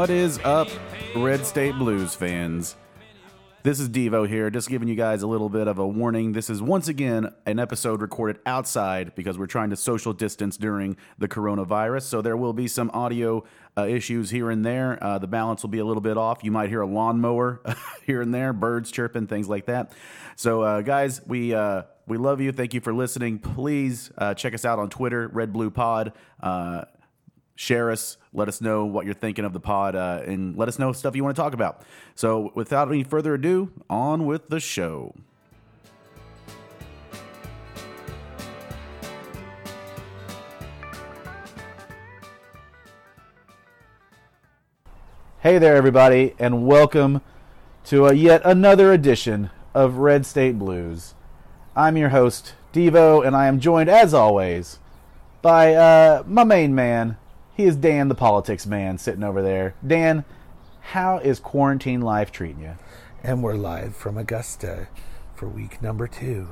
What is up, Red State Blues fans? This is Devo here, just giving you guys a little bit of a warning. This is once again an episode recorded outside because we're trying to social distance during the coronavirus. So there will be some audio uh, issues here and there. Uh, the balance will be a little bit off. You might hear a lawnmower here and there, birds chirping, things like that. So, uh, guys, we uh, we love you. Thank you for listening. Please uh, check us out on Twitter, Red Blue Pod. Share us, let us know what you're thinking of the pod, uh, and let us know stuff you want to talk about. So, without any further ado, on with the show. Hey there, everybody, and welcome to a yet another edition of Red State Blues. I'm your host, Devo, and I am joined, as always, by uh, my main man. He is Dan, the politics man, sitting over there. Dan, how is quarantine life treating you? And we're live from Augusta for week number two.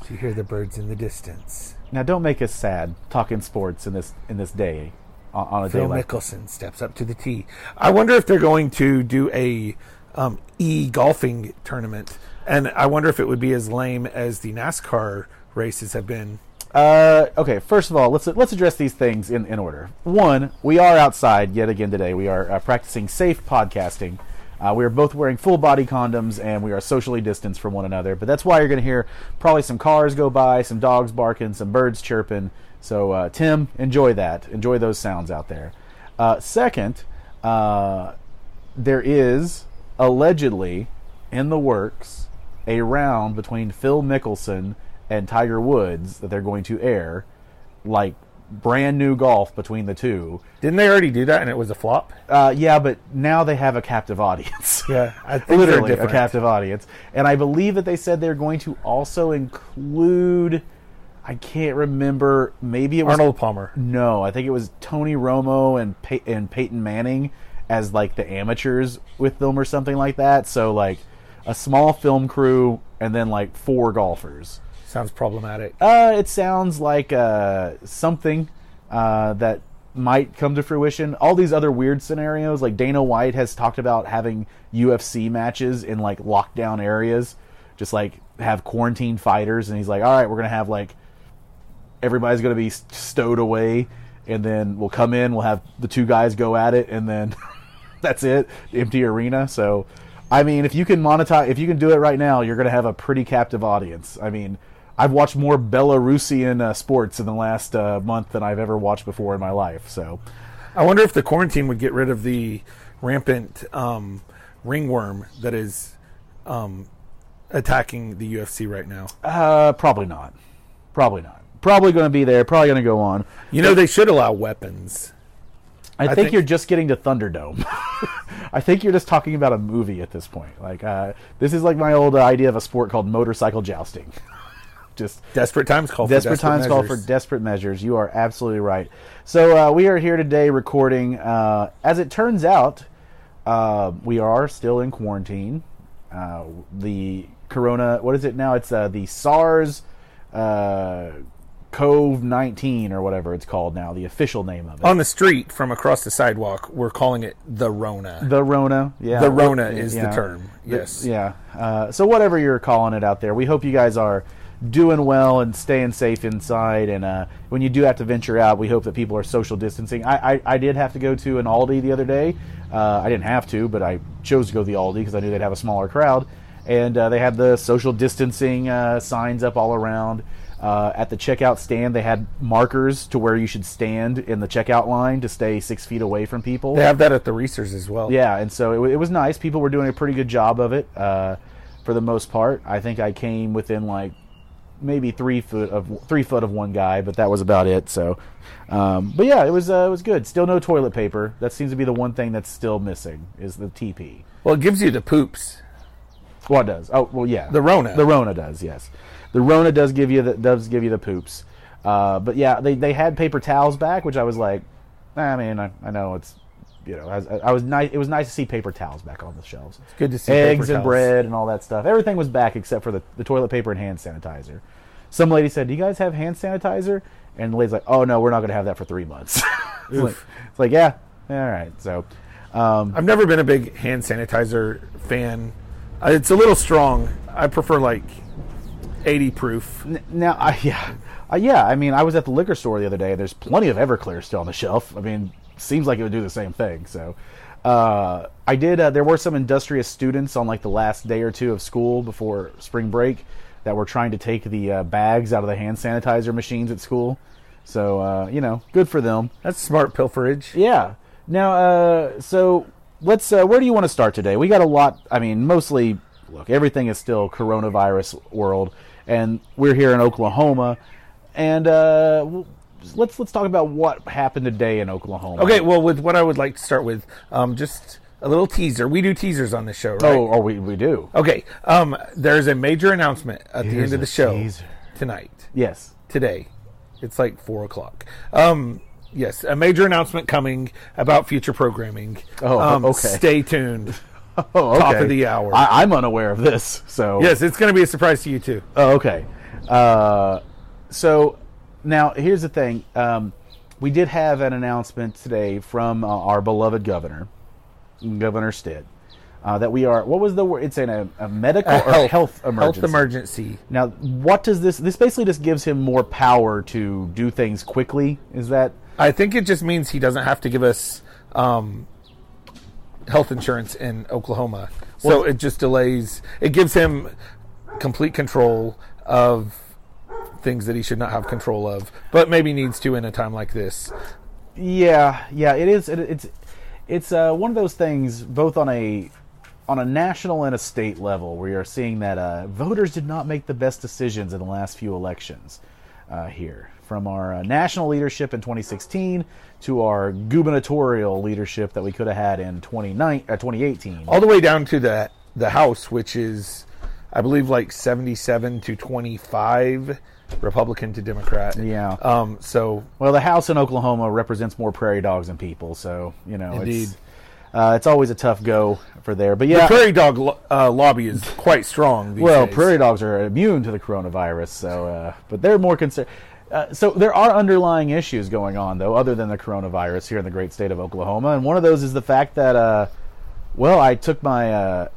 So you hear the birds in the distance. Now, don't make us sad talking sports in this in this day on, on a Phil day like Mickelson steps up to the tee. I wonder if they're going to do a um, e golfing tournament, and I wonder if it would be as lame as the NASCAR races have been. Uh, okay, first of all, let's let's address these things in, in order. One, we are outside yet again today. We are uh, practicing safe podcasting. Uh, we are both wearing full body condoms and we are socially distanced from one another. But that's why you're going to hear probably some cars go by, some dogs barking, some birds chirping. So, uh, Tim, enjoy that. Enjoy those sounds out there. Uh, second, there is allegedly in the works a round between Phil Mickelson and Tiger Woods that they're going to air, like brand new golf between the two. Didn't they already do that and it was a flop? Uh, yeah, but now they have a captive audience. Yeah, I think literally a captive audience, and I believe that they said they're going to also include. I can't remember. Maybe it was Arnold Palmer. No, I think it was Tony Romo and Pey- and Peyton Manning as like the amateurs with them or something like that. So like a small film crew and then like four golfers. Sounds problematic. Uh, it sounds like uh, something uh, that might come to fruition. All these other weird scenarios, like Dana White has talked about having UFC matches in like lockdown areas, just like have quarantine fighters, and he's like, all right, we're gonna have like everybody's gonna be stowed away, and then we'll come in, we'll have the two guys go at it, and then that's it, empty arena. So, I mean, if you can monetize, if you can do it right now, you're gonna have a pretty captive audience. I mean. I've watched more Belarusian uh, sports in the last uh, month than I've ever watched before in my life. So, I wonder if the quarantine would get rid of the rampant um, ringworm that is um, attacking the UFC right now. uh, probably not. Probably not. Probably going to be there. Probably going to go on. You know, they should allow weapons. I, think, think- you're just getting to Thunderdome. I think you're just talking about a movie at this point. Like uh, this is like my old idea of a sport called motorcycle jousting. just Desperate times call for desperate, desperate times call for desperate measures. You are absolutely right. So uh, we are here today recording. Uh, as it turns out, uh, we are still in quarantine. Uh, the corona, what is it now? It's uh, the SARS uh, CoV nineteen or whatever it's called now. The official name of it. On the street from across the sidewalk, we're calling it the Rona. the Rona, yeah. The Rona is the term. Yes. Yeah. Uh, so whatever you're calling it out there, we hope you guys are doing well and staying safe inside. And uh, when you do have to venture out, we hope that people are social distancing. I, I, I did have to go to an Aldi the other day. Uh, I didn't have to, but I chose to go to the Aldi because I knew they'd have a smaller crowd. And uh, they had the social distancing uh, signs up all around. Uh, at the checkout stand, they had markers to where you should stand in the checkout line to stay six feet away from people. They have that at the Reasor's as well. Yeah, and so it, it was nice. People were doing a pretty good job of it uh, for the most part. I think I came within like maybe three foot of three foot of one guy, but that was about it. So, um, but yeah, it was uh, it was good. Still no toilet paper. That seems to be the one thing that's still missing is the TP. Well, it gives you the poops. What does? Oh, well, yeah, The Rona. The Rona does. Yes, the Rona does give you the does give you the poops. Uh, but yeah, they they had paper towels back, which I was like, I mean, I, I know it's you know, I was, I was nice. It was nice to see paper towels back on the shelves. It's good to see eggs and bread and all that stuff. Everything was back except for the, the toilet paper and hand sanitizer. Some lady said, "Do you guys have hand sanitizer?" And the lady's like, "Oh no, we're not going to have that for three months." it's, like, it's like, yeah, all right. So, Um, I've never been a big hand sanitizer fan. Uh, It's a little strong. I prefer like 80 proof. N- Now, I, yeah, uh, yeah. I mean, I was at the liquor store the other day. There's plenty of Everclear still on the shelf. I mean, seems like it would do the same thing. So, uh, I did. Uh, there were some industrious students on like the last day or two of school before spring break that were trying to take the uh, bags out of the hand sanitizer machines at school. So, uh, you know, good for them. That's smart pilferage. Yeah. Now, uh, so let's. Uh, where do you want to start today? We got a lot. I mean, mostly. Look, everything is still coronavirus world, and we're here in Oklahoma, and uh, let's let's talk about what happened today in Oklahoma. Okay, well, with what I would like to start with, um, just a little teaser. We do teasers on this show, right? Oh, or we we do. Okay. Um, there's a major announcement at the end of the show teaser. tonight. Yes. Today, it's like four o'clock. Um, yes, a major announcement coming about future programming. Oh, um, okay. Stay tuned. Oh, okay. Top of the hour. I, I'm unaware of this. So yes, it's going to be a surprise to you too. Oh, okay. Uh, so now here's the thing. Um, we did have an announcement today from uh, our beloved governor, Governor Stitt, uh, that we are. What was the word? It's in a, a medical A or health emergency. Health emergency. Now, what does this? This basically just gives him more power to do things quickly. Is that? I think it just means he doesn't have to give us um, health insurance in Oklahoma. So it just delays. It gives him complete control of things that he should not have control of, but maybe needs to in a time like this. Yeah, yeah, it is. It, it's it's uh, one of those things, both on a on a national and a state level, where you're seeing that uh, voters did not make the best decisions in the last few elections uh, here. From our uh, national leadership in 2016 to our gubernatorial leadership that we could have had in 29, uh, 2018. All the way down to the the House, which is, I believe, like seventy-seven to twenty-five, Republican to Democrat. Yeah. Um. So Well, the House in Oklahoma represents more prairie dogs than people, so you know Indeed. it's uh, it's always a tough go for there. But the yeah, prairie dog lo- uh, lobby is quite strong. These Well, days. prairie dogs are immune to the coronavirus, so uh, but they're more concerned. Uh, so there are underlying issues going on, though, other than the coronavirus here in the great state of Oklahoma, and one of those is the fact that, uh, well, I took my uh,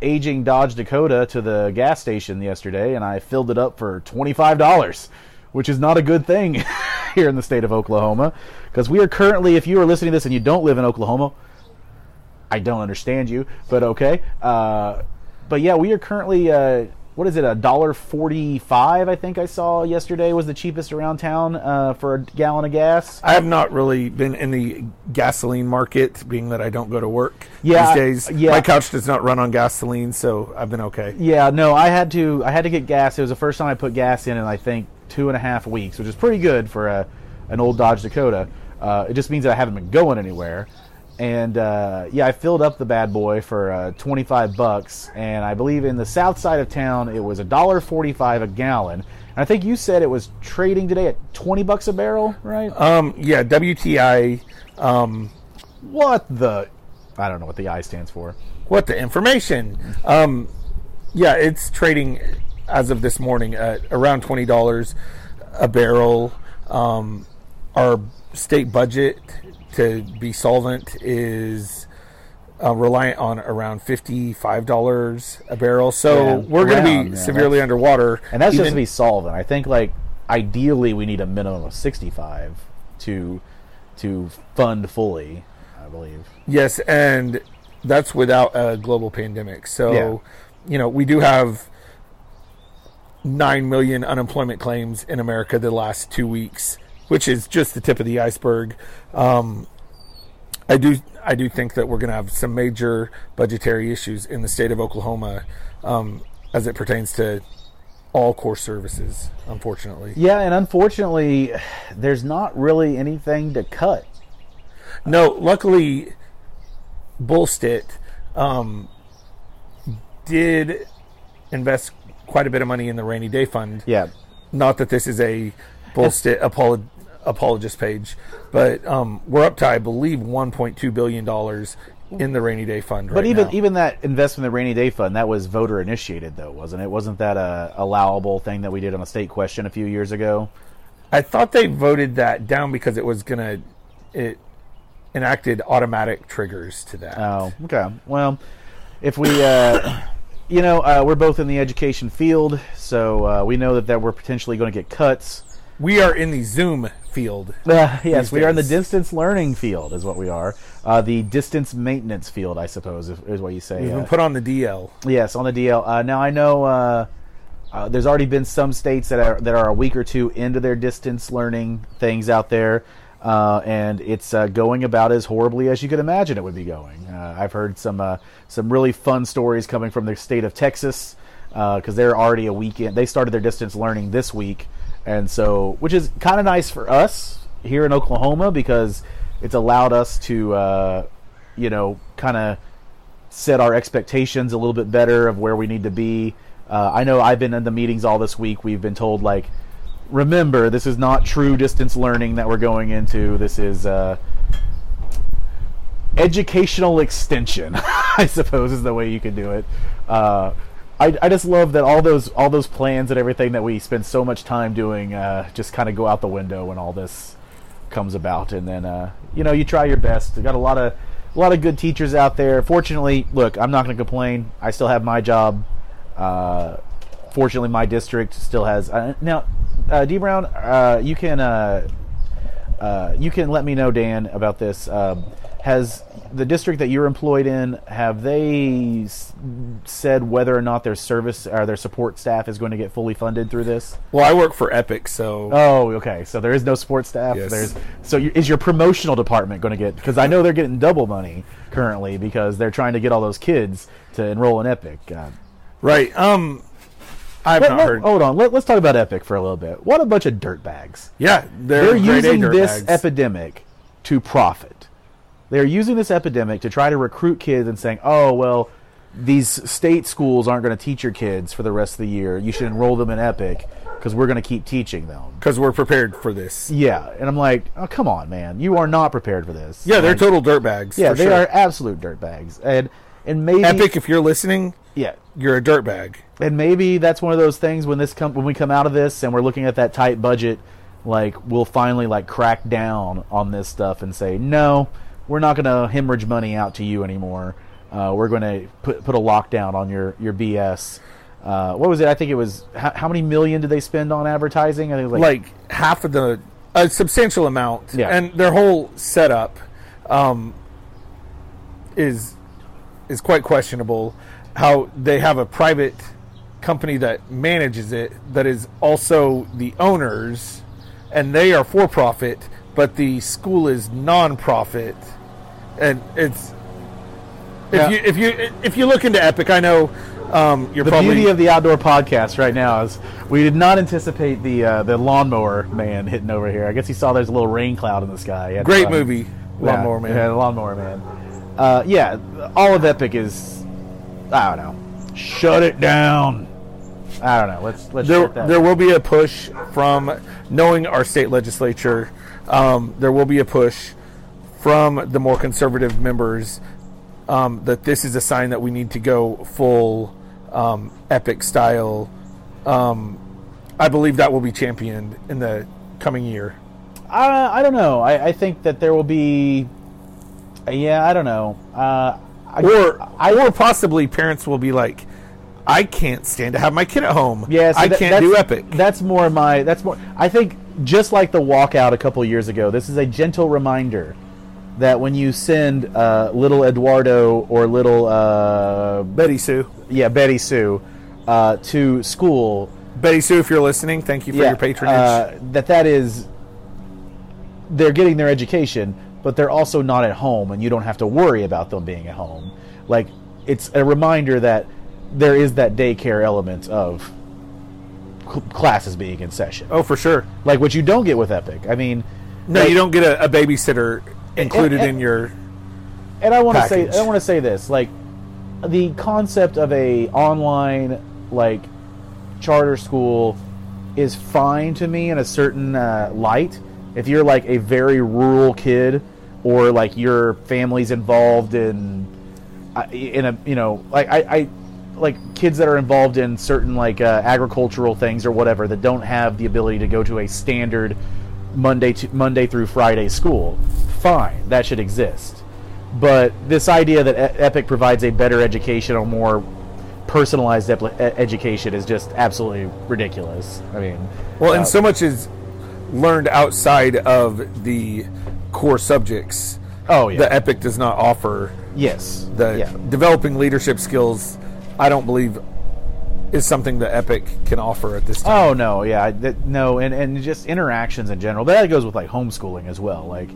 aging Dodge Dakota to the gas station yesterday, and I filled it up for twenty five dollars, which is not a good thing here in the state of Oklahoma, because we are currently, if you are listening to this and you don't live in Oklahoma, I don't understand you, but okay. Uh, but yeah, we are currently uh, what is it? A dollar forty-five? I think I saw yesterday was the cheapest around town uh, for a gallon of gas. I have not really been in the gasoline market, being that I don't go to work Yeah, these days. yeah. My couch does not run on gasoline, so I've been okay. Yeah, no, I had to. I had to get gas. It was the first time I put gas in in I think two and a half weeks, which is pretty good for a an old Dodge Dakota. Uh, it just means that I haven't been going anywhere. And uh, yeah, I filled up the bad boy for uh, twenty five bucks, and I believe in the south side of town it was a dollar forty five a gallon. And I think you said it was trading today at twenty bucks a barrel, right? Um, yeah, WTI. Um, what the? I don't know what the I stands for. what the information? Um, yeah, it's trading as of this morning at around twenty dollars a barrel. Um, our state budget to be solvent is uh, reliant on around fifty-five dollars a barrel. So Yeah, we're going to be yeah, severely underwater. And that's just to be solvent. I think like ideally we need a minimum of 65 to to fund fully, I believe. Yes, and that's without a global pandemic. So, Yeah. you know, we do have 9 million unemployment claims in America the last two weeks, which is just the tip of the iceberg. Um, I do, I do think that we're going to have some major budgetary issues in the state of Oklahoma um, as it pertains to all core services. Unfortunately, Yeah, and unfortunately there's not really anything to cut. No, luckily, Bullstit um, did invest quite a bit of money in the rainy day fund. Yeah. Not that this is a Bullstit apolo- apologist page, but um, we're up to, I believe, $1.2 billion in the rainy day fund. But right even now. even that investment in the rainy day fund, that was voter initiated though, wasn't it? Wasn't that a allowable thing that we did on a state question a few years ago? I thought they voted that down because it was gonna it enacted automatic triggers to that. Oh, okay. Well, if we, uh, you know, uh, we're both in the education field, so uh, we know that, that we're potentially going to get cuts. we are in the Zoom field. Uh, yes, we are in the distance learning field, is what we are. Uh, the distance maintenance field, I suppose, is, is what you say. We've Uh, been put on the DL. Yes, on the DL. Uh, now I know uh, uh, there's already been some states that are that are a week or two into their distance learning things out there, uh, and it's uh, going about as horribly as you could imagine it would be going. Uh, I've heard some uh, some really fun stories coming from the state of Texas because they're already a weekend. They started their distance learning this week, and so which is kind of nice for us here in Oklahoma because it's allowed us to uh, you know kind of set our expectations a little bit better of where we need to be. Uh, I know I've been in the meetings all this week. We've been told like, remember, this is not true distance learning that we're going into. This is uh, educational extension. I suppose is the way you could do it. Uh, I, I just love that all those all those plans and everything that we spend so much time doing uh, just kind of go out the window when all this comes about. And then uh, you know you try your best. We got a lot of a lot of good teachers out there. Fortunately look i'm not going to complain. I still have my job. Uh, fortunately my district still has uh, now uh, d. Brown uh, you can you can let me know dan about this. Um, has the district that you're employed in have they s- said whether or not their service or their support staff is going to get fully funded through this Well, I work for Epic, so Oh, okay. So there is no support staff. Yes. There's so you, is your promotional department going to get? Because I know they're getting double money currently because they're trying to get all those kids to enroll in Epic. God. right. Um, I've Let- not let- heard. hold on. Let, us talk about Epic for a little bit. What a bunch of dirtbags. yeah, they're, They're grade A using this epidemic to profit. They're using this epidemic to try to recruit kids and saying, "Oh, well, these state schools aren't going to teach your kids for the rest of the year. You should enroll them in Epic because we're going to keep teaching them." because we're prepared for this. Yeah, and I'm like, oh come on, man, you are not prepared for this. Yeah, they're Like, total dirtbags. Yeah, they sure. are absolute dirtbags, and and maybe Epic. If you're listening, Yeah, you're a dirtbag. and maybe that's one of those things when this come when we come out of this and we're looking at that tight budget, like we'll finally like crack down on this stuff and say no, we're not going to hemorrhage money out to you anymore. Uh, we're going to put put a lockdown on your your BS. Uh, what was it? I think it was how, how many million did they spend on advertising? I think like, like half of the a substantial amount Yeah. and their whole setup um, is is quite questionable how they have a private company that manages it that is also the owners and they are for profit but the school is non-profit and it's if Yeah. you if you if you look into epic i know um, you're the probably beauty of the outdoor podcast right now is we did not anticipate the uh, the lawnmower man hitting over here. I guess he saw there's a little rain cloud in the sky. To great run. movie Yeah, lawnmower man Yeah, lawnmower man. Uh, yeah, all of Epic is I don't know. Shut it down. I don't know. Let's let's there, that. there will be a push from knowing our state legislature. Um, there will be a push from the more conservative members um, that this is a sign that we need to go full um, epic style. Um, I believe that will be championed in the coming year. I, I don't know. I, I think that there will be. Yeah, I don't know. Uh, I, Or, I, or possibly parents will be like, I can't stand to have my kid at home. Yeah, see, I that- can't do epic. That's more my. That's more. I think just like the walkout a couple years ago, this is a gentle reminder that when you send uh, little Eduardo or little uh, Betty Sue. yeah Betty Sue uh, to school, Betty Sue, if you're listening, thank you for yeah, your patronage. uh, that that is they're getting their education, but they're also not at home, and you don't have to worry about them being at home. Like it's a reminder that there is that daycare element of cl- classes being in session. oh, for sure. like what you don't get with Epic. I mean, No, like- you don't get a, a babysitter included and- in your. And I want to say. I want to say this, like the concept of a online like charter school is fine to me in a certain uh, light. If you're like a very rural kid, or like your family's involved in uh, in a you know like I, I like kids that are involved in certain like uh, agricultural things or whatever that don't have the ability to go to a standard Monday to Monday through Friday school. Fine, that should exist. But this idea that E- Epic provides a better education or more personalized ep- education is just absolutely ridiculous. I mean, Well, uh, and so much is learned outside of the core subjects. Oh, yeah. The Epic does not offer yes, the yeah. developing leadership skills. I don't believe is something that Epic can offer at this time. Oh no, yeah, no, and and just interactions in general. But that goes with like homeschooling as well, like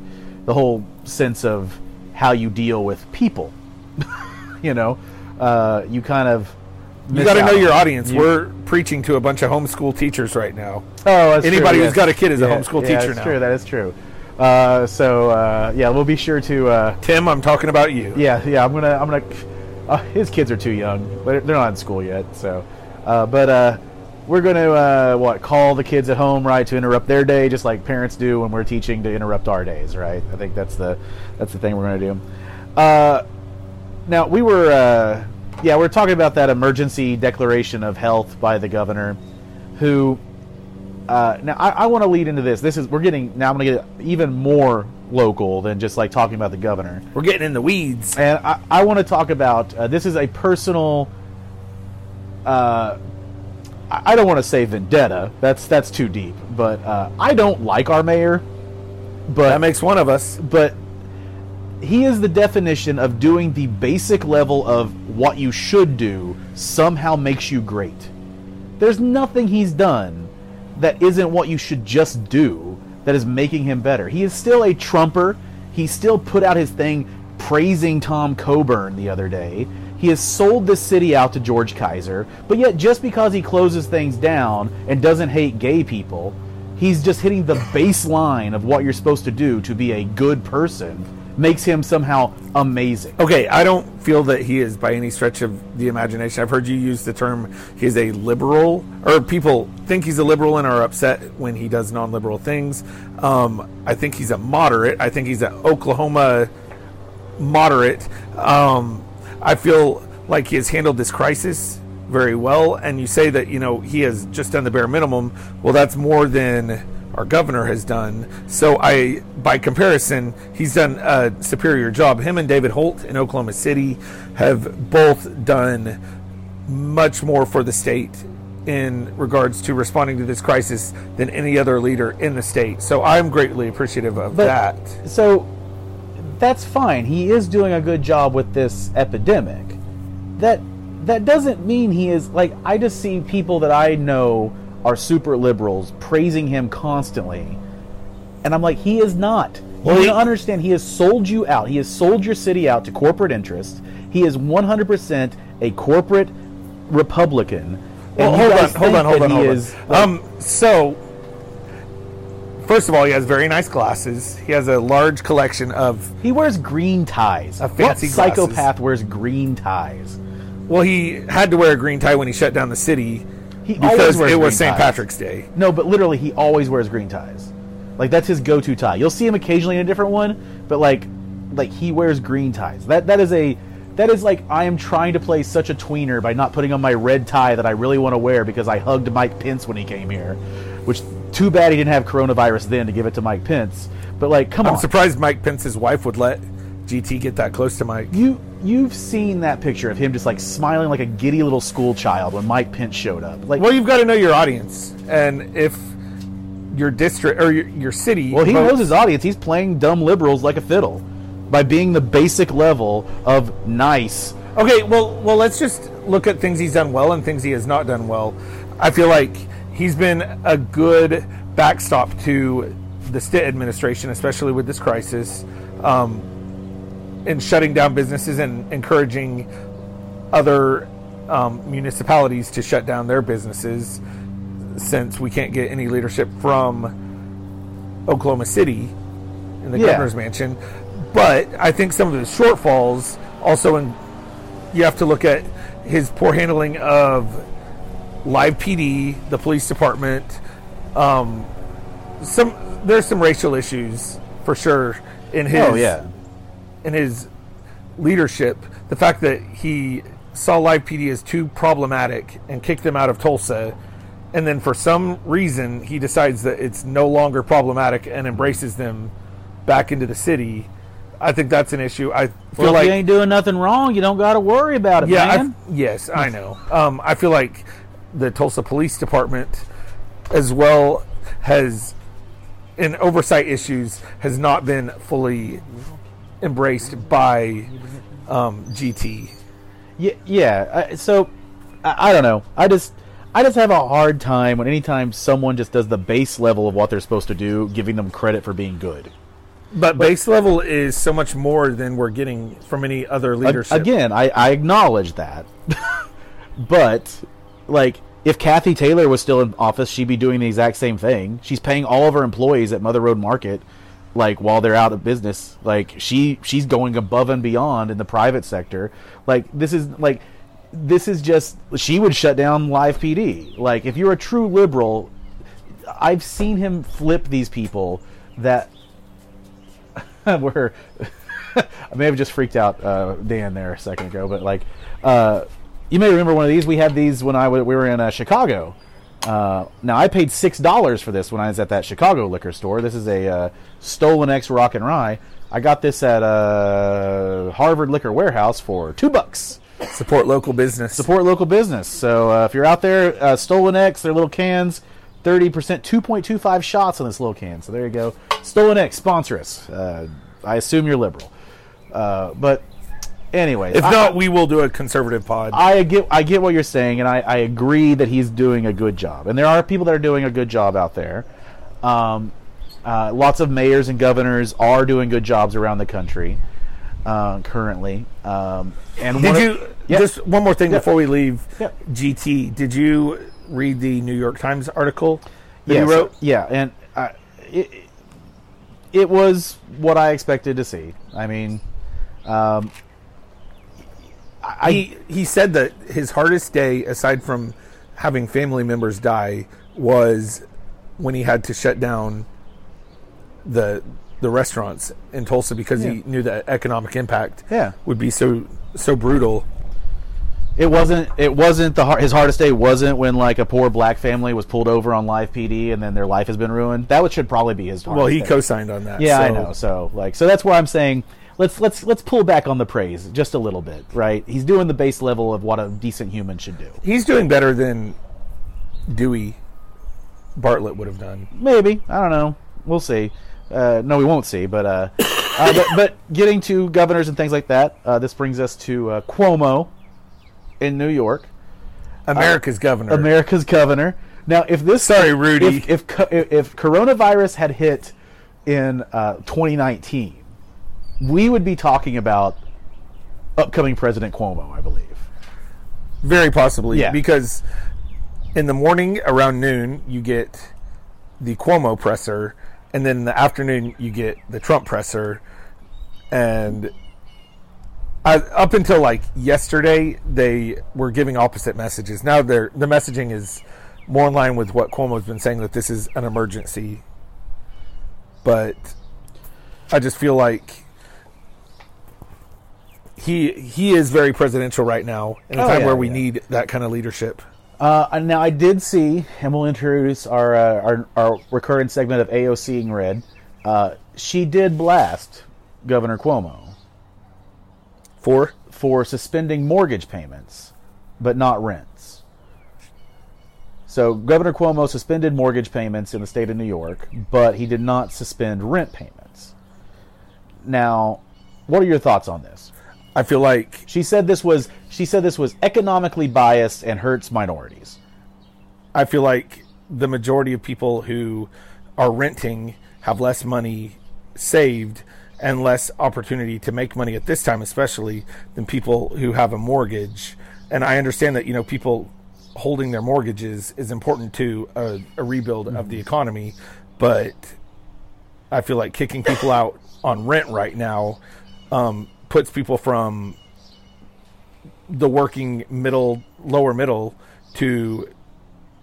the whole sense of how you deal with people. you know, uh, you kind of you got to know your audience. We're preaching to a bunch of homeschool teachers right now. Oh, Anybody true, who's got a kid is a homeschool yeah, teacher that's now. True, that is true. Uh, so uh, yeah, we'll be sure to. Uh, Tim, I'm talking about you. yeah, yeah, I'm gonna, I'm gonna. Uh, his kids are too young, but they're not in school yet. So, uh, but uh, we're gonna uh, what call the kids at home, right, to interrupt their day, just like parents do when we're teaching to interrupt our days, right? I think that's the that's the thing we're gonna do. Uh, now we were, uh, yeah, we're talking about that emergency declaration of health by the governor, who. Uh, now I, I want to lead into this. This is we're getting now. I'm going to get even more local than just like talking about the governor. We're getting in the weeds. And I, I want to talk about uh, this is a personal. Uh, I don't want to say vendetta. That's that's too deep. But uh, I don't like our mayor. But That makes one of us. but he is the definition of doing the basic level of what you should do somehow makes you great. There's nothing he's done that isn't what you should just do that is making him better. He is still a trumper. He still put out his thing praising Tom Coburn the other day. He has sold this city out to George Kaiser, but yet just because he closes things down and doesn't hate gay people, he's just hitting the baseline of what you're supposed to do to be a good person makes him somehow amazing. Okay, I don't feel that he is by any stretch of the imagination. I've heard you use the term he's a liberal, or people think he's a liberal and are upset when he does non liberal things. Um, I think he's a moderate. I think he's an Oklahoma moderate. Um, I feel like he has handled this crisis very well. And you say that, you know, he has just done the bare minimum. Well, that's more than our governor has done. So I, by comparison, he's done a superior job. Him and David Holt in Oklahoma City have both done much more for the state in regards to responding to this crisis than any other leader in the state. So I'm greatly appreciative of But- that. So that's fine. He is doing a good job with this epidemic. That that doesn't mean he is like I just see people that I know are super liberals praising him constantly. And I'm like he is not. Well, you he- understand he has sold you out. He has sold your city out to corporate interests. He is 100% a corporate Republican. Well, hold on, hold on, hold on, he hold on. is, um, so first of all, he has very nice glasses. He has a large collection of. He wears green ties. A fancy what glasses. psychopath wears green ties? Well, he had to wear a green tie when he shut down the city He because it was St. Patrick's Day. No, but literally, he always wears green ties. Like that's his go-to tie. You'll see him occasionally in a different one, but like, like he wears green ties. That that is a that is like I am trying to play such a tweener by not putting on my red tie that I really want to wear because I hugged Mike Pence when he came here. Which too bad he didn't have coronavirus then to give it to Mike Pence. But like, come on. I'm surprised Mike Pence's wife would let GT get that close to Mike. you you've seen that picture of him just like smiling like a giddy little school child when Mike Pence showed up. Like, Well, you've got to know your audience, and if your district or your, your city. Well, he votes- knows his audience. He's playing dumb liberals like a fiddle by being the basic level of nice. Okay, well, well, let's just look at things he's done well and things he has not done well. I feel like he's been a good backstop to the state administration, especially with this crisis, um, in shutting down businesses and encouraging other um, municipalities to shut down their businesses, since we can't get any leadership from Oklahoma City in the Yeah. governor's mansion. But I think some of the shortfalls also in you have to look at his poor handling of live PD, the police department. Um, some there's some racial issues for sure in his Oh yeah, in his leadership. The fact that he saw live PD as too problematic and kicked them out of Tulsa and then for some reason he decides that it's no longer problematic and embraces them back into the city, I think that's an issue. I feel Well, like you ain't doing nothing wrong, you don't got to worry about it, yeah, I- yes, I know. Um, I feel like the Tulsa Police Department, as well, has in oversight issues has not been fully embraced by um, GT. Yeah, yeah. So I, I don't know. I just I just have a hard time when anytime someone just does the base level of what they're supposed to do, giving them credit for being good. But base level is so much more than we're getting from any other leadership. Again, I, I acknowledge that, but like if Kathy Taylor was still in office, she'd be doing the exact same thing. She's paying all of her employees at Mother Road Market, like while they're out of business. Like she she's going above and beyond in the private sector. Like this is like this is just she would shut down live PD. Like if you're a true liberal, I've seen him flip these people that were I may have just freaked out uh, Dan there a second ago, but like, uh, you may remember one of these. We had these when I w- we were in uh, Chicago. Uh, now I paid six dollars for this when I was at that Chicago liquor store. This is a uh, Stolen X Rock and Rye. I got this at uh, Harvard Liquor Warehouse for two bucks. Support local business. Support local business. So uh, if you're out there, uh, Stolen X, their little cans, thirty percent, two point two five shots on this little can. So there you go. Stolen X sponsor us. Uh, I assume you're liberal, uh, but anyway, If I- not, we will do a conservative pod. I get I get what you're saying, and I, I agree that he's doing a good job. And there are people that are doing a good job out there. Um, uh, lots of mayors and governors are doing good jobs around the country uh, currently. Um, and Did of- you Yeah. just one more thing Yeah. before we leave Yeah. GT? Did you read the New York Times article that Yes, he wrote? Yeah, and uh, it, it was what I expected to see. I mean, um, I, he he said that his hardest day, aside from having family members die, was when he had to shut down the the restaurants in Tulsa because he knew the economic impact Yeah. would be so so brutal. It wasn't. It wasn't the his hardest day. Wasn't when like a poor black family was pulled over on live PD and then their life has been ruined. That should probably be his. Well, he day. co-signed on that. Yeah, I know. So like, so that's why I'm saying let's let's let's pull back on the praise just a little bit, right? He's doing the base level of what a decent human should do. He's doing better than Dewey Bartlett would have done. Maybe I don't know. We'll see. Uh, no, we won't see. But, uh, uh, but but getting to governors and things like that, uh, this brings us to uh, Cuomo in New York. America's governor. America's governor. Now, if this Sorry, Rudy. if if, if coronavirus had hit in uh, 2019, we would be talking about upcoming President Cuomo, I believe. Very possibly. Yeah. Because in the morning around noon, you get the Cuomo presser, and then in the afternoon, you get the Trump presser. And I, up until like yesterday, they were giving opposite messages. Now they're, the messaging is more in line with what Cuomo's been saying that this is an emergency. But I just feel like he he is very presidential right now in a Oh, time yeah, where we yeah. need that kind of leadership. Uh, now I did see, and we'll introduce our uh, our, our recurrent segment of AOC in red. Uh, she did blast Governor Cuomo For for suspending mortgage payments, but not rents. So Governor Cuomo suspended mortgage payments in the state of New York, but he did not suspend rent payments. Now, what are your thoughts on this? I feel like She said this was she said this was economically biased and hurts minorities. I feel like the majority of people who are renting have less money saved and less opportunity to make money at this time, especially than people who have a mortgage. And I understand that you know people holding their mortgages is important to a, a rebuild of the economy, but I feel like kicking people out on rent right now um, puts people from the working middle, lower middle, to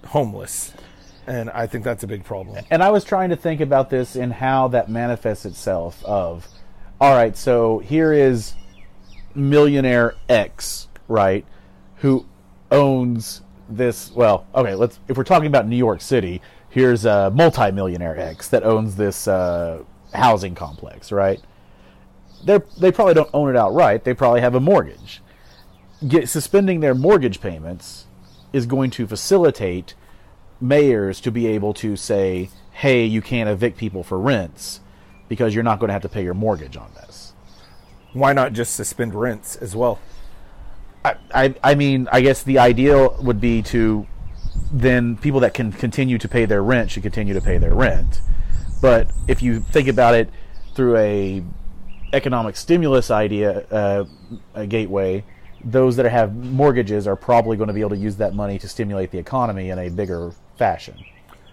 homeless, and I think that's a big problem. and I was trying to think about this and how that manifests itself of all right, so here is millionaire X, right, who owns this. Well, okay, let's. If we're talking about New York City, here's a multimillionaire X that owns this uh, housing complex, right? They they probably don't own it outright. They probably have a mortgage. Get, suspending their mortgage payments is going to facilitate mayors to be able to say, "Hey, you can't evict people for rents because you're not going to have to pay your mortgage on this." Why not just suspend rents as well? I, I, I mean, I guess the ideal would be to then people that can continue to pay their rent should continue to pay their rent. But if you think about it through a economic stimulus idea, uh, a gateway, those that have mortgages are probably going to be able to use that money to stimulate the economy in a bigger fashion.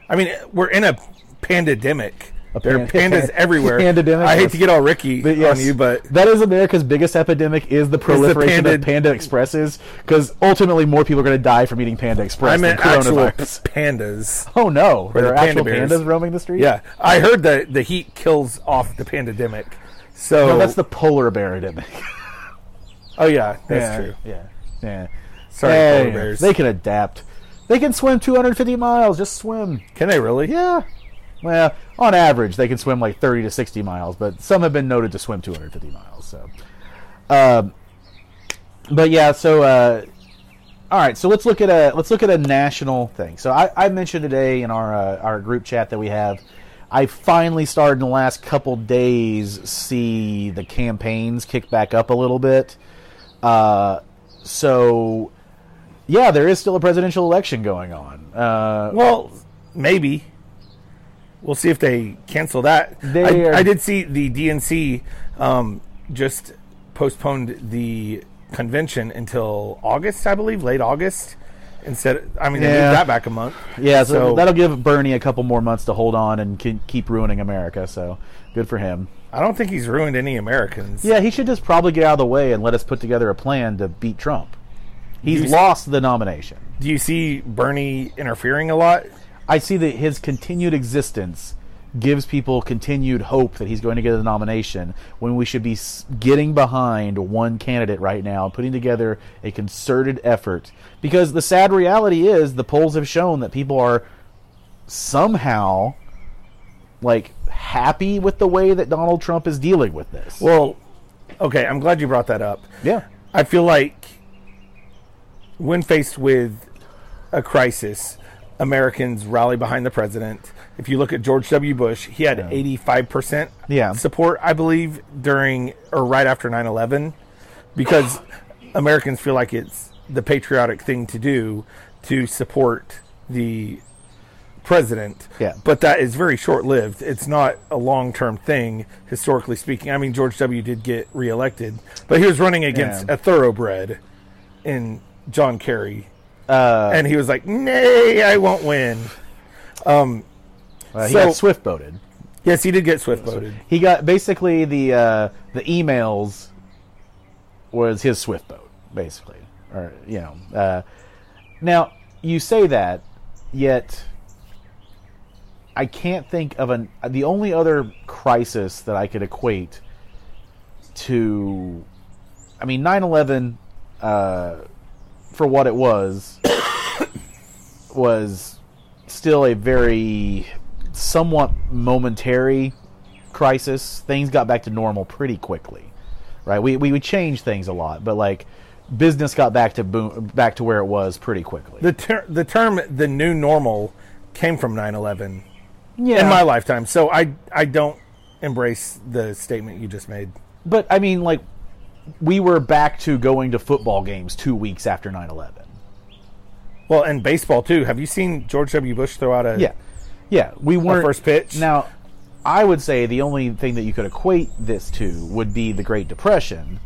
I mean, we're in a pandemic. There are pandas everywhere. Pandemic, I hate to get all Ricky But yes, on you, but that is America's biggest epidemic is the proliferation panda- of Panda Expresses because ultimately more people are going to die from eating Panda Express I than meant actual coronavirus. pandas. Oh no, there the are panda actual bears. pandas roaming the street. Yeah, I heard that the heat kills off the pandemic. So no, that's the polar bear epidemic. oh yeah, that's yeah, true. Yeah, yeah. Sorry, polar bears. They can adapt. They can swim 250 miles. Just swim. Can they really? Yeah. Well, on average, they can swim like 30 to 60 miles, but some have been noted to swim 250 miles. So, um, but yeah. So, uh, all right. So let's look at a let's look at a national thing. So I, I mentioned today in our uh, our group chat that we have. I finally started in the last couple days see the campaigns kick back up a little bit. Uh, so yeah, there is still a presidential election going on. Uh, Well, maybe. We'll see if they cancel that. They I, are- I did see the DNC um, just postponed the convention until August, I believe, late August. Instead, I mean, they Yeah. moved that back a month. Yeah, so, So- that'll give Bernie a couple more months to hold on and ke- keep ruining America. So good for him. I don't think he's ruined any Americans. Yeah, he should just probably get out of the way and let us put together a plan to beat Trump. He's You lost the nomination. Do you see Bernie interfering a lot? I see that his continued existence gives people continued hope that he's going to get the nomination when we should be getting behind one candidate right now, putting together a concerted effort. Because the sad reality is the polls have shown that people are somehow like happy with the way that Donald Trump is dealing with this. Well, okay, I'm glad you brought that up. yeah. I feel like when faced with a crisis, Americans rally behind the president. If you look at George W. Bush, he had 85% Yeah. support, I believe, during or right after 9 11, because Americans feel like it's the patriotic thing to do to support the president. Yeah. But that is very short lived. It's not a long term thing, historically speaking. I mean, George W. did get reelected, but he was running against Yeah. a thoroughbred in John Kerry. Uh, and he was like, nay, I won't win. uh, he so- got swift boated. Yes, he did get swift boated. He got basically the uh, the emails was his Swift boat, basically, or you know. Uh, now you say that, yet I can't think of an the only other crisis that I could equate to. I mean, 9-11, uh, for what it was, was still a very somewhat momentary crisis. Things got back to normal pretty quickly, right? We we, we changed things a lot, but like business got back to boom, back to where it was pretty quickly. The, ter- the term the new normal came from 9 11 yeah, in my lifetime. So I, I don't embrace the statement you just made. but I mean, like we were back to going to football games two weeks after 9-11. Well, and baseball too. Have you seen George W. Bush throw out a Yeah, yeah, we weren't first pitch? Now, I would say the only thing that you could equate this to would be the Great Depression,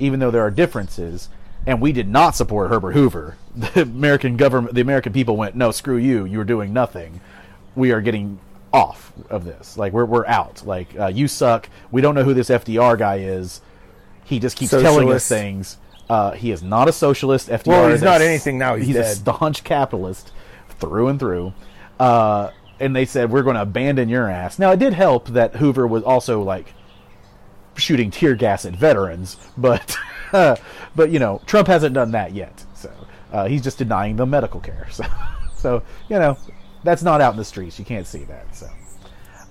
even though there are differences. And we did not support Herbert Hoover. The American government, the American people went, "No, screw you. You were doing nothing. We are getting off of this. Like we're we're out. Like uh, you suck. We don't know who this FDR guy is. He just keeps telling us things. Uh, he is not a socialist. FDR. Well, he's is not a- anything now, he's a dead. staunch capitalist through and through. Uh, and they said we're going to abandon your ass. Now it did help that Hoover was also like shooting tear gas at veterans, but but you know Trump hasn't done that yet. So Uh, he's just denying them medical care. So, so you know, that's not out in the streets. You can't see that. So,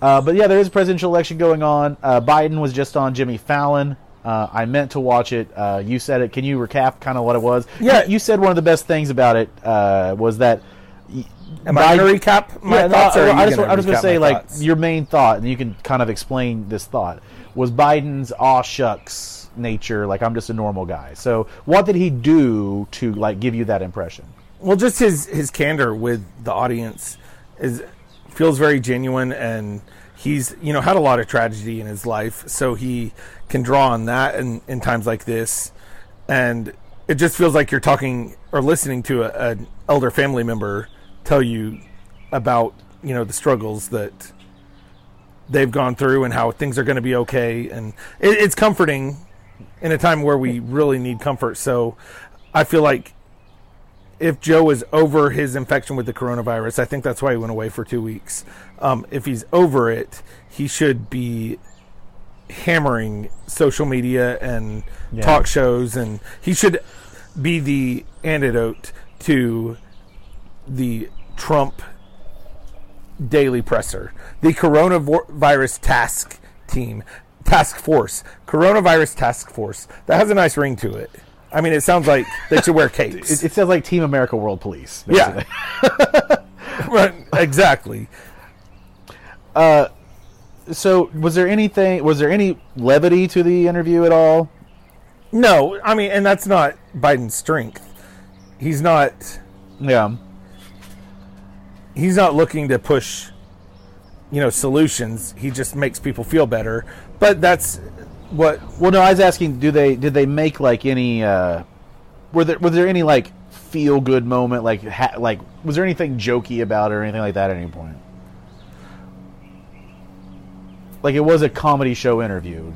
uh, but yeah, there is a presidential election going on. Uh, Biden was just on Jimmy Fallon. Uh, I meant to watch it. Uh, you said it. Can you recap kind of what it was? Yeah. You, you said one of the best things about it uh, was that. y- Am I going to recap my yeah, thoughts? or I, just, I was going to say, like, thoughts? your main thought, and you can kind of explain this thought, was Biden's aw shucks nature. Like, I'm just a normal guy. So, what did he do to, like, give you that impression? well, just his his candor with the audience is feels very genuine, and he's you know had a lot of tragedy in his life, so he can draw on that in, in times like this, and it just feels like you're talking or listening to a, an elder family member tell you about you know the struggles that they've gone through and how things are going to be okay, and it, it's comforting in a time where we really need comfort. So I feel like if Joe is over his infection with the coronavirus, I think that's why he went away for two weeks. Um, if he's over it, he should be hammering social media and Yeah. talk shows, and he should be the antidote to the Trump daily presser, the coronavirus task team, task force, coronavirus task force. That has a nice ring to it. I mean, it sounds like they should wear capes. It, it says, like, Team America World Police. Yeah. right, exactly. Uh, so, was there anything, was there any levity to the interview at all? No, I mean, and that's not Biden's strength. He's not. Yeah. He's not looking to push, you know, solutions. He just makes people feel better. But that's what. Well, no, I was asking, do they did they make like any? uh Were there was there any like feel good moment? Like ha, like was there anything jokey about it or anything like that at any point? Like it was a comedy show interview.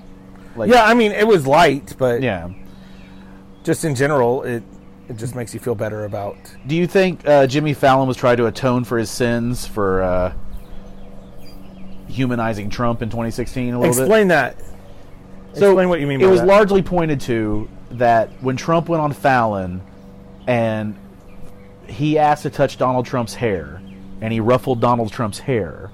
Like Yeah, I mean, it was light, but yeah. just in general, it it just makes you feel better about. Do you think uh, Jimmy Fallon was trying to atone for his sins for uh, humanizing Trump in 2016 a little bit? Explain that. Explain what you mean It was that. largely pointed to that when Trump went on Fallon and he asked to touch Donald Trump's hair and he ruffled Donald Trump's hair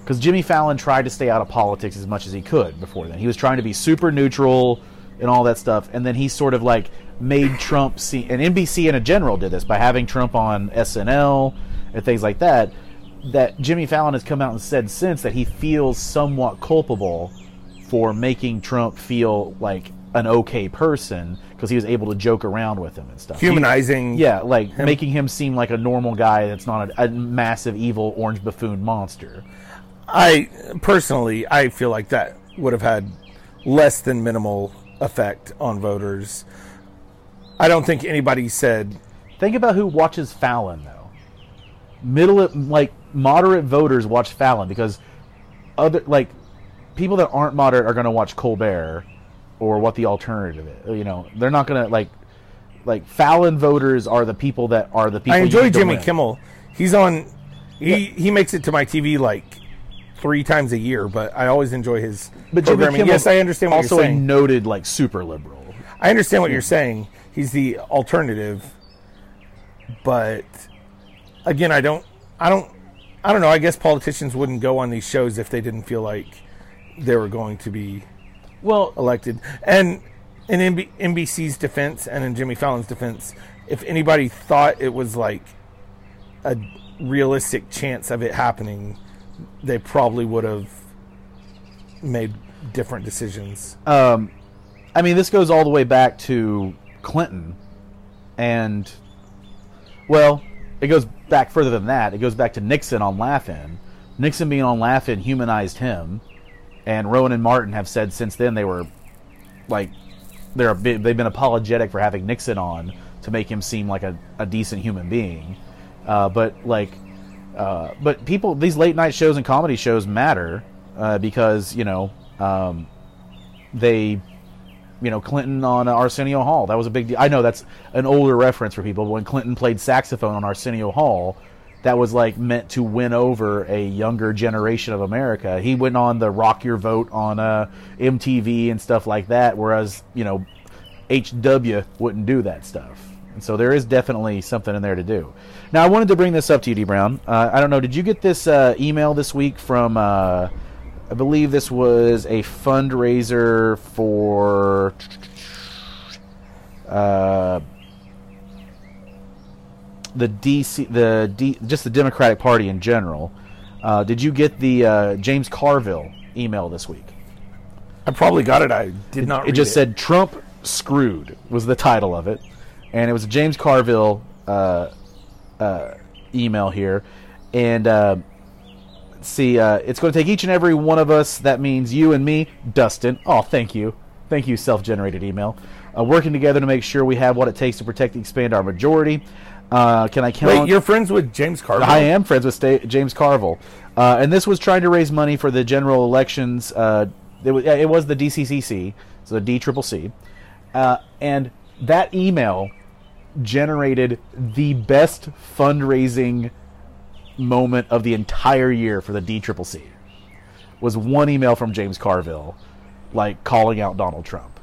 because Jimmy Fallon tried to stay out of politics as much as he could before then. He was trying to be super neutral and all that stuff, and then he sort of like made Trump see. And NBC in a general did this by having Trump on SNL and things like that. That Jimmy Fallon has come out and said since that he feels somewhat culpable for making Trump feel like an okay person because he was able to joke around with him and stuff. He- Humanizing. yeah, like making him seem like a normal guy that's not a, a massive evil orange buffoon monster. I personally, I feel like that would have had less than minimal effect on voters. I don't think anybody said Think about who watches Fallon though. Middle like moderate voters watch Fallon because other like people that aren't moderate are going to watch Colbert or what the alternative is. You know, they're not going to like like Fallon voters are the people that are the people. I enjoy Jimmy. Kimmel. He's on. He he makes it to my TV like three times a year, but I always enjoy his But Jimmy programming. Kimmel's yes, I understand what also you're saying. a noted like super liberal. I understand what you're saying. He's the alternative, but again, I don't. I don't. I don't know. I guess politicians wouldn't go on these shows if they didn't feel like they were going to be Well, elected. And in NB- NBC's defense and in Jimmy Fallon's defense, if anybody thought it was like a realistic chance of it happening, they probably would have made different decisions. um, I mean, this goes all the way back to Clinton, and well, it goes back further than that. It goes back to Nixon on Laugh-In. Nixon being on Laugh-In humanized him, and Rowan and Martin have said since then they were like they're bit, they've been apologetic for having Nixon on to make him seem like a, a decent human being. Uh, but like, uh, but people these late night shows and comedy shows matter uh, because you know um, they you know Clinton on Arsenio Hall. That was a big deal. I know that's an older reference for people. But when Clinton played saxophone on Arsenio Hall, that was like meant to win over a younger generation of America. He went on the Rock Your Vote on uh, MTV and stuff like that, whereas you know HW wouldn't do that stuff. And so there is definitely something in there to do. Now, I wanted to bring this up to you, D. Brown. Uh, I don't know, did you get this uh, email this week from, uh, I believe this was a fundraiser for. The DC, the D, just the Democratic Party in general. Uh, did you get the uh, James Carville email this week? I probably got it. I did not. It just said Trump screwed was the title of it, and it was a James Carville uh, uh, email here, and uh, see, uh, it's going to take each and every one of us. That means you and me, Dustin. Oh, thank you, thank you, self-generated email. Uh, working together to make sure we have what it takes to protect and expand our majority. Uh, can I count? Wait, you're friends with James Carville? I am friends with Sta- James Carville, uh, and this was trying to raise money for the general elections. Uh, it, was, it was the DCCC, so the D Triple C, uh, and that email generated the best fundraising moment of the entire year for the D Triple C. Was one email from James Carville, like calling out Donald Trump.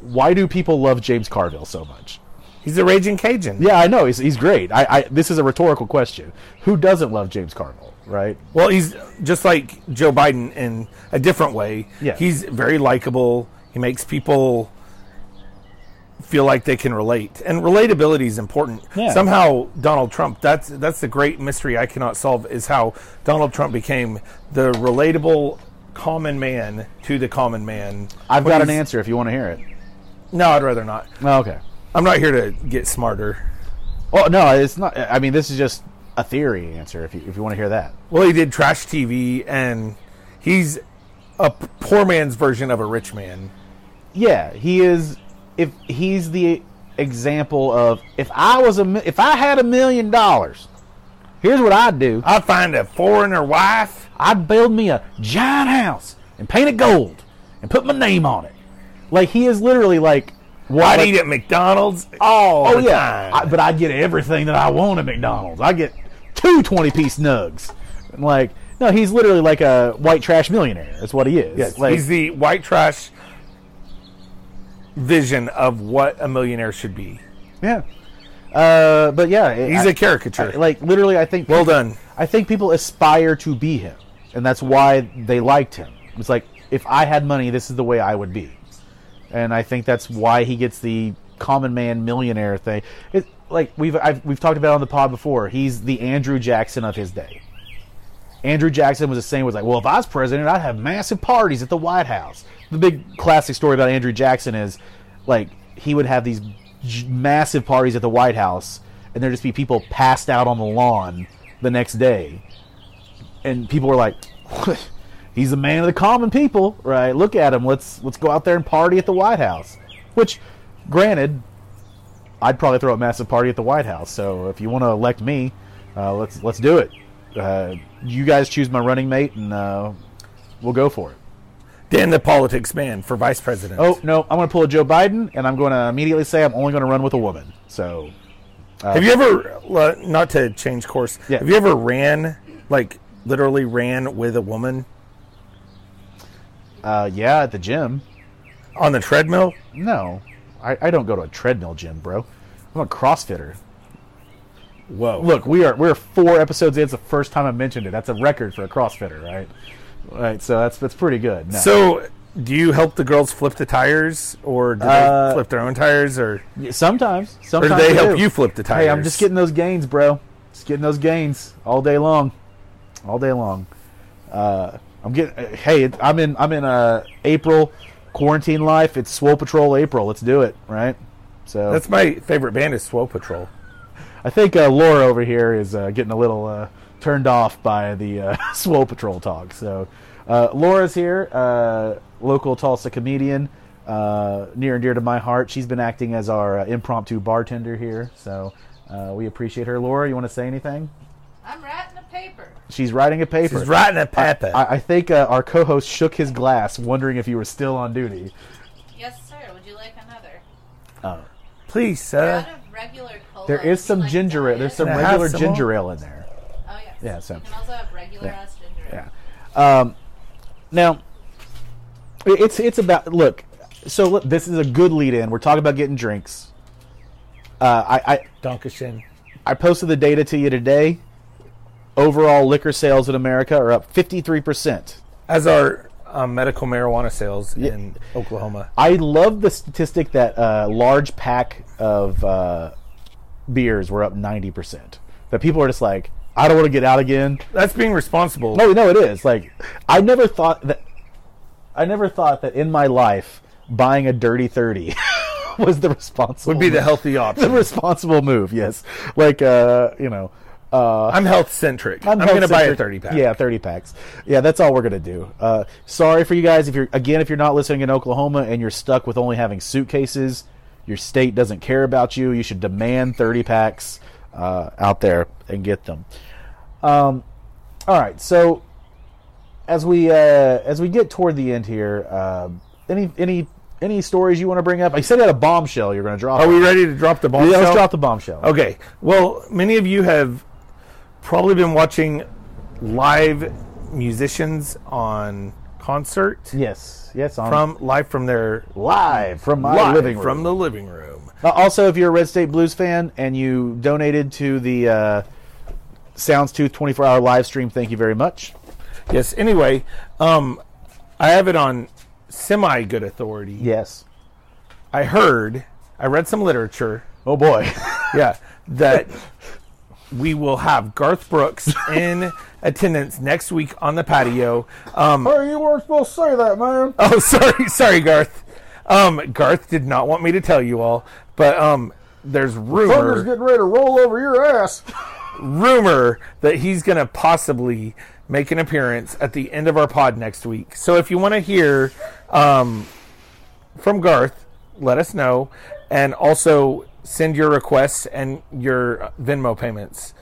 Why do people love James Carville so much? He's a raging Cajun. Yeah, I know he's he's great. I, I this is a rhetorical question. Who doesn't love James Carville, right? Well, he's just like Joe Biden in a different way. Yeah. He's very likable. He makes people feel like they can relate, and relatability is important. Yeah. Somehow, Donald Trump. That's that's the great mystery I cannot solve. Is how Donald Trump became the relatable common man to the common man. I've got an answer if you want to hear it. No, I'd rather not. Oh, okay. I'm not here to get smarter. Oh no, it's not. I mean, this is just a theory answer. If you if you want to hear that. Well, he did trash TV, and he's a poor man's version of a rich man. Yeah, he is. If he's the example of if I was a if I had a million dollars, here's what I'd do. I'd find a foreigner wife. I'd build me a giant house and paint it gold and put my name on it. Like he is literally like. What- I'd eat at McDonald's. Oh, the yeah. time. I, but I get everything that I want at McDonald's. I get two 20 piece nugs. I'm like, no, he's literally like a white trash millionaire. That's what he is. Yes, Like, he's the white trash vision of what a millionaire should be. yeah. Uh, but yeah, He's a a caricature. like literally, I think. well people- done. I think people aspire to be him, and that's why they liked him. It's like if I had money, this is the way I would be, and I think that's why he gets the common man millionaire thing. It like we've I've, we've talked about on the pod before. He's the Andrew Jackson of his day. Andrew Jackson was the same. Was like, well, if I was president, I'd have massive parties at the White House. The big classic story about Andrew Jackson is, like, he would have these massive parties at the White House, and there'd just be people passed out on the lawn the next day, and people were like, "He's a man of the common people, right? Look at him. Let's let's go out there and party at the White House." Which, granted, I'd probably throw a massive party at the White House. So if you want to elect me, uh, let's let's do it. Uh, you guys choose my running mate, and uh, we'll go for it. Dan, the politics man for vice president. Oh no, I'm going to pull a Joe Biden, and I'm going to immediately say I'm only going to run with a woman. So have you ever, uh, not to change course, Yeah. have you ever ran, like literally ran with a woman uh, yeah, at the gym. on the treadmill? No, I, I don't go to a treadmill gym, bro. I'm a CrossFitter. Whoa. Look, we are we're four episodes in. It's the first time I mentioned it. That's a record for a CrossFitter, right? Right. So that's that's pretty good. No. So, do you help the girls flip the tires, or do they Uh, flip their own tires, or sometimes, or sometimes do they help do. you flip the tires? Hey, I'm just getting those gains, bro. Just getting those gains all day long, all day long. Uh, I'm getting. uh, Hey, it, I'm in. I'm in uh, April quarantine life. It's Swole Patrol April. Let's do it, right? So That's my favorite band is Swole Patrol. I think uh, Laura over here is uh, getting a little uh, turned off by the uh, Swole Patrol talk. So uh, Laura's here, uh, local Tulsa comedian, uh, near and dear to my heart. She's been acting as our uh, impromptu bartender here, so uh, we appreciate her. Laura, you want to say anything? I'm writing a paper. She's writing a paper. She's writing a paper. I, I think uh, our co-host shook his glass, wondering if you were still on duty. Yes, sir. Would you like another? Oh, please, We're sir. out of regular cola. There is some like ginger ale. There's some Can I have regular some ginger ale in there. Oh yes. Yeah, so- You can also have regular Yeah. ass ginger ale. Yeah. Um, now, it's it's about look. So look, this is a good lead in. We're talking about getting drinks. Uh, I, I Dankeschön. I posted the data to you today. Overall liquor sales in America are up 53%. As are um, medical marijuana sales in Oklahoma. I love the statistic that uh, large pack of uh, beers were up 90%. That people are just like, I don't want to get out again. That's being responsible. No, no, it is. Like, I never thought that. I never thought that in my life buying a dirty thirty was the responsible would be the healthy option the responsible move. Yes, like uh, you know. Uh, I'm health centric. I'm, health going to buy a 30 pack. Yeah, thirty packs. Yeah, that's all we're gonna do. Uh, sorry for you guys if you're again if you're not listening in Oklahoma and you're stuck with only having suitcases. Your state doesn't care about you. You should demand thirty packs uh, out there and get them. Um, all right, so as we uh, as we get toward the end here, um any any any stories you want to bring up? I said you had a bombshell you're going to drop. Are we ready to drop the bombshell? Yeah, let's drop the bombshell. Okay. Well, many of you have probably been watching live musicians on concert Yes, yes, on from live from their live from my live living room. from the living room. Uh, also, if you're a Red State Blues fan and you donated to the uh, Soundstooth 24 hour live stream, thank you very much. Yes. Anyway, um, I have it on semi good authority. Yes. I heard, I read some literature. Oh boy. Yeah, that we will have Garth Brooks in attendance next week on the patio. Um, hey, you weren't supposed to say that, man. Oh, sorry, sorry, Garth. Um, Garth did not want me to tell you all, but um, there's rumor Thunder's getting ready to roll over your ass. rumor that he's going to possibly make an appearance at the end of our pod next week. So if you want to hear um, from Garth, let us know, and also send your requests and your Venmo payments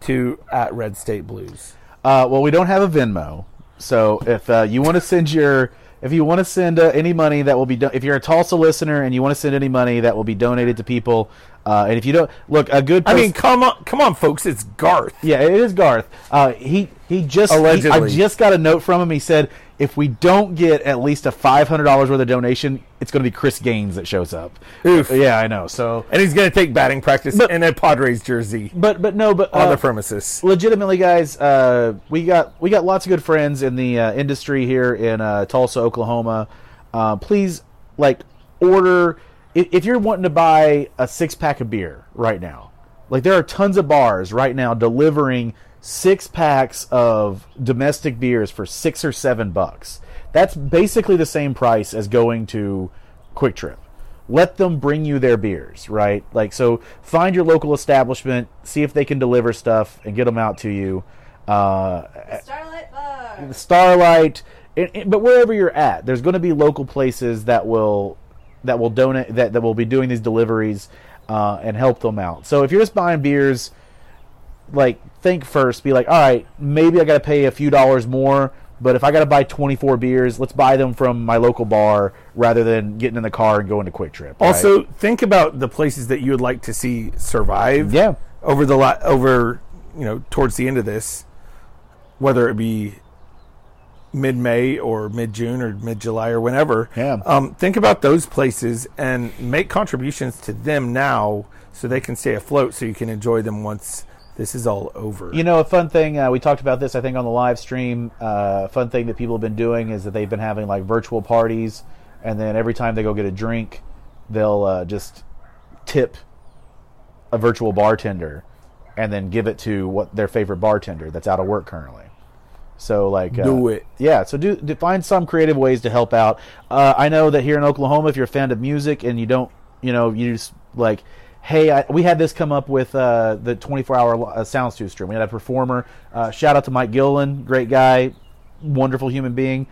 to at Red State Blues. Uh, well, we don't have a Venmo, so if uh, you want to send your if you want to send uh, any money that will be do- if you're a Tulsa listener and you want to send any money that will be donated to people, uh, and if you don't look a good I mean, come on, come on, folks, it's Garth. Yeah, it is Garth. Uh, he he just he- I just got a note from him. He said if we don't get at least a five hundred dollars worth of donation, it's going to be Chris Gaines that shows up. Oof. Yeah, I know. So, And he's going to take batting practice But- in a Padres jersey but but no, but on uh, the premises. legitimately, guys, uh, we got we got lots of good friends in the uh, industry here in uh, Tulsa, Oklahoma. Uh, please, like, order if, if you're wanting to buy a six pack of beer right now. Like, there are tons of bars right now delivering six packs of domestic beers for six or seven bucks. That's basically the same price as going to QuikTrip let them bring you their beers, right? Like, so find your local establishment, see if they can deliver stuff, and get them out to you. Uh, Starlight Bar. Starlight, and, and- but wherever you're at, there's going to be local places that will that will donate that, that will be doing these deliveries uh, and help them out. So if you're just buying beers, like think first, be like, all right, maybe I got to pay a few dollars more. But if I got to buy 24 beers, let's buy them from my local bar rather than getting in the car and going to QuikTrip. right? Also, think about the places that you would like to see survive. Yeah. Over the la- over you know towards the end of this, whether it be mid May or mid June or mid July or whenever. Yeah. Um, think about those places and make contributions to them now so they can stay afloat so you can enjoy them once this is all over. You know, a fun thing uh, we talked about this, I think, on the live stream. Uh, a fun thing that people have been doing is that they've been having like virtual parties, and then every time they go get a drink, they'll uh, just tip a virtual bartender, and then give it to what their favorite bartender that's out of work currently. So like, uh, Do it. yeah. So do, do find some creative ways to help out. Uh, I know that here in Oklahoma, if you're a fan of music and you don't, you know, you just like, hey, I, we had this come up with uh, the 24 hour uh, Soundstooth stream. We had a performer. Uh, shout out to Mike Gillen, great guy, wonderful human being.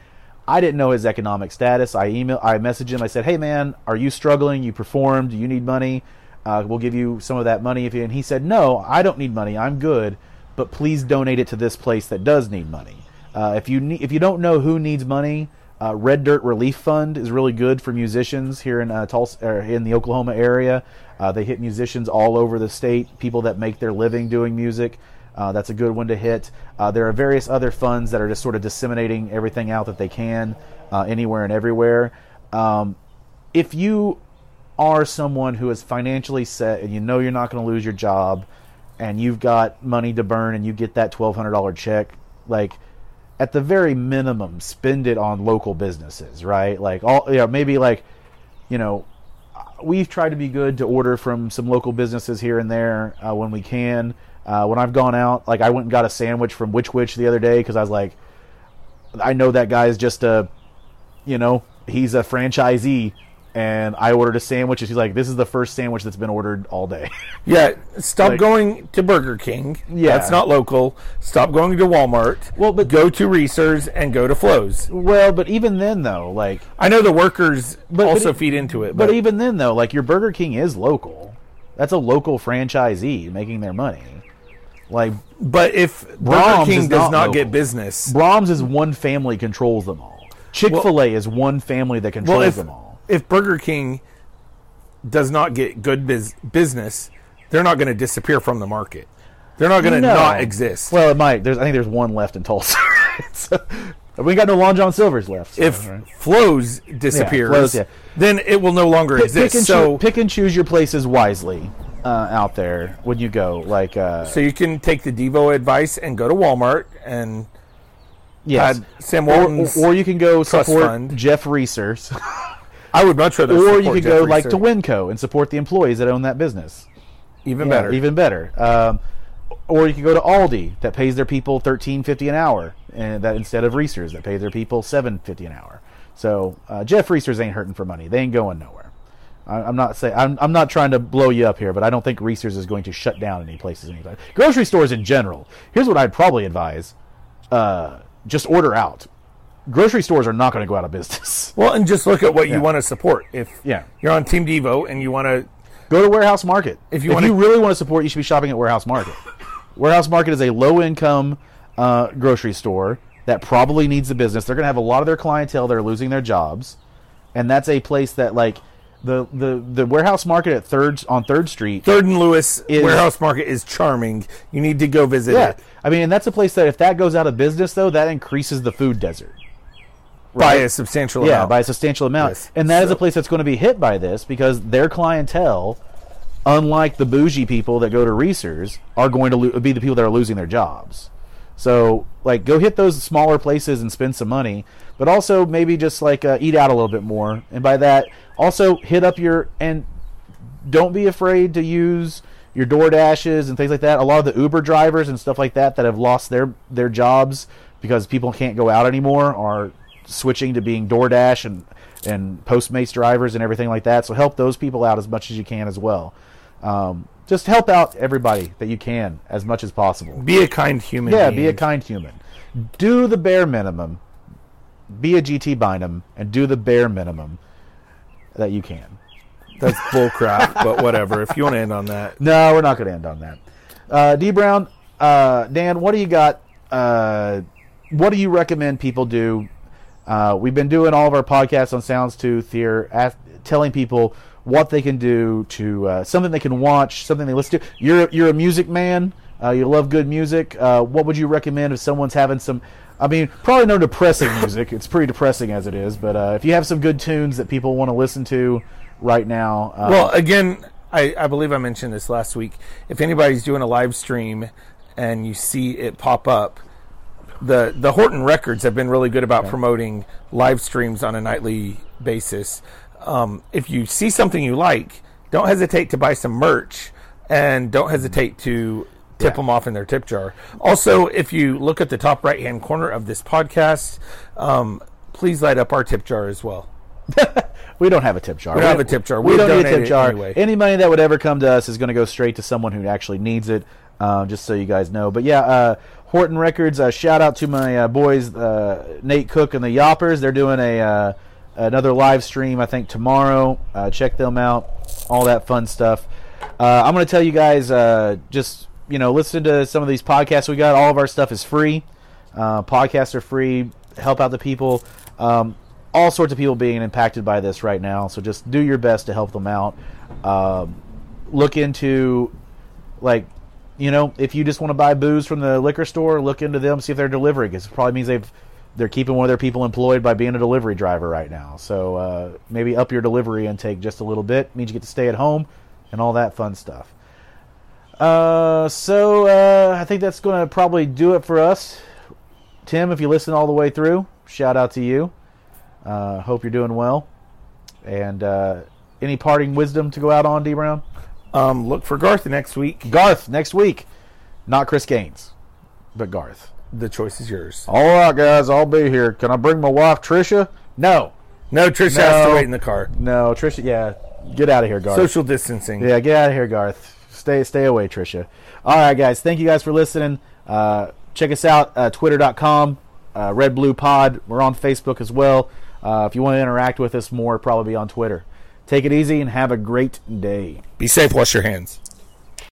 I didn't know his economic status. I email, I messaged him. I said, "Hey man, are you struggling? You performed. You need money? Uh, we'll give you some of that money if you." And he said, "No, I don't need money. I'm good, but please donate it to this place that does need money. Uh, if you if you don't know who needs money, uh, Red Dirt Relief Fund is really good for musicians here in uh, Tulsa, or in the Oklahoma area. Uh, they hit musicians all over the state, people that make their living doing music. Uh, that's a good one to hit. Uh, there are various other funds that are just sort of disseminating everything out that they can uh, anywhere and everywhere. Um, if you are someone who is financially set and you know you're not going to lose your job and you've got money to burn and you get that $1200 check like at the very minimum spend it on local businesses right like all you know maybe like you know we've tried to be good to order from some local businesses here and there uh, when we can. Uh, when i've gone out like i went and got a sandwich from Which Wich the other day because i was like i know that guy's just a you know he's a franchisee and I ordered a sandwich, and she's like, "This is the first sandwich that's been ordered all day." Yeah, stop Like- going to Burger King. Yeah. that's not local. Stop going to Walmart. Well, but- go to Reasor's and go to Flo's. well, but even then, though, like, I know the workers but also e- feed into it, but but, even then, though, like, your Burger King is local. That's a local franchisee making their money. Like, but if Burger King does not not, get business, Braum's is one family controls them all. Chick Fil A is one family that controls well, if them all. If Burger King does not get good biz- business, they're not going to disappear from the market. They're not going to No. not exist. Well, it might. There's, I think there's one left in Tulsa. so, we got no Long John Silver's left. so, if right. Flo's disappears, Flo's, yeah. then it will no longer exist. pick and so, pick and choose your places wisely uh, out there when you go. Like, uh, so you can take the Devo advice and go to Walmart and yes. Sam or, Walton's or you can go support fund. Jeff Reasor's, I would much rather. or you could Jeff go like Reasor. to Winco and support the employees that own that business. even Yeah, better. even better. Um, or you could go to Aldi that pays their people thirteen fifty an hour, and that instead of Reasor's that pays their people seven fifty an hour. So uh, Jeff Reasor's ain't hurting for money; they ain't going nowhere. I, I'm not saying I'm, I'm not trying to blow you up here, but I don't think Reasor's is going to shut down any places anytime. Grocery stores in general. Here's what I'd probably advise: uh, just order out. Grocery stores are not going to go out of business. well, and just look at what Yeah. you want to support. If Yeah. you're on Team Devo and you want to, Go to Warehouse Market. If If you you, wanna- you really want to support, you should be shopping at Warehouse Market. Warehouse Market is a low income uh, grocery store that probably needs the business. They're going to have a lot of their clientele that are losing their jobs, and that's a place that like the the the Warehouse Market at Third on Third Street. Third and Lewis Is- Warehouse Market is charming. You need to go visit Yeah, it I mean, and that's a place that if that goes out of business, though, that increases the food desert. By a substantial amount. Yeah, amount. by a substantial amount. Yes. And that is So- a place that's going to be hit by this because their clientele, unlike the bougie people that go to Reasor's, are going to lo- be the people that are losing their jobs. So, like, go hit those smaller places and spend some money, but also maybe just like uh, eat out a little bit more. And by that, also hit up your and don't be afraid to use your Door Dashes and things like that. A lot of the Uber drivers and stuff like that that have lost their their jobs because people can't go out anymore are switching to being DoorDash and and Postmates drivers and everything like that. So help those people out as much as you can as well. Um, just help out everybody that you can as much as possible. be a kind human. Yeah, be a kind human. Do the bare minimum. Be a GT Bynum and do the bare minimum that you can. That's bullcrap, but whatever. If you want to end on that, No, we're not going to end on that. Uh, D Brown, uh, Dan, what do you got? Uh, what do you recommend people do? Uh, we've been doing all of our podcasts on Soundstooth here, ask, telling people what they can do to uh, something they can watch, something they listen to. You're you're a music man. Uh, you love good music. Uh, what would you recommend if someone's having some? I mean, probably no depressing music. It's pretty depressing as it is. But uh, if you have some good tunes that people want to listen to right now, uh, well, again, I, I believe I mentioned this last week. If anybody's doing a live stream and you see it pop up, the the Horton Records have been really good about promoting live streams on a nightly basis. Um, if you see something you like, don't hesitate to buy some merch, and don't hesitate to tip Yeah. them off in their tip jar. Also, if you look at the top right hand corner of this podcast, um, please light up our tip jar as well. We don't have a tip jar. We don't have a tip jar. We, We don't need a tip jar. anyway. Any money that would ever come to us is going to go straight to someone who actually needs it. Uh, just so you guys know. But yeah, uh, Horton Records. Uh, shout out to my uh, boys, uh, Nate Cook and the Yoppers. They're doing a uh, another live stream. I think tomorrow. Check them out. All that fun stuff. I'm to tell you guys. Just you know, listen to some of these podcasts we got. All of our stuff is free. Podcasts are free. Help out the people. Um, all sorts of people being impacted by this right now. So just do your best to help them out. Um, look into, like, you know, if you just want to buy booze from the liquor store, look into them, see if they're delivering. It probably means they've they're keeping one of their people employed by being a delivery driver right now. So uh, maybe up your delivery intake just a little bit. Means you get to stay at home and all that fun stuff. Uh, so uh, I think that's going to probably do it for us. Tim, if you listen all the way through, shout out to you. Uh, hope you're doing well. And uh, any parting wisdom to go out on, D Brown? Um, look for Garth next week. Garth next week, not Chris Gaines, but Garth. The choice is yours. All right, guys, I'll be here. Can I bring my wife Trisha? No, No, Trish has to wait in the car. no, Trisha. Yeah, get out of here, Garth. Social distancing. Yeah, get out of here, Garth. Stay stay away, Trisha. All right, guys. Thank you guys for listening. Uh, check us out, uh, twitter.com, uh, Red Blue Pod. We're on Facebook as well. Uh, if you want to interact with us more, probably be on Twitter. Take it easy and have a great day. Be safe. Wash your hands.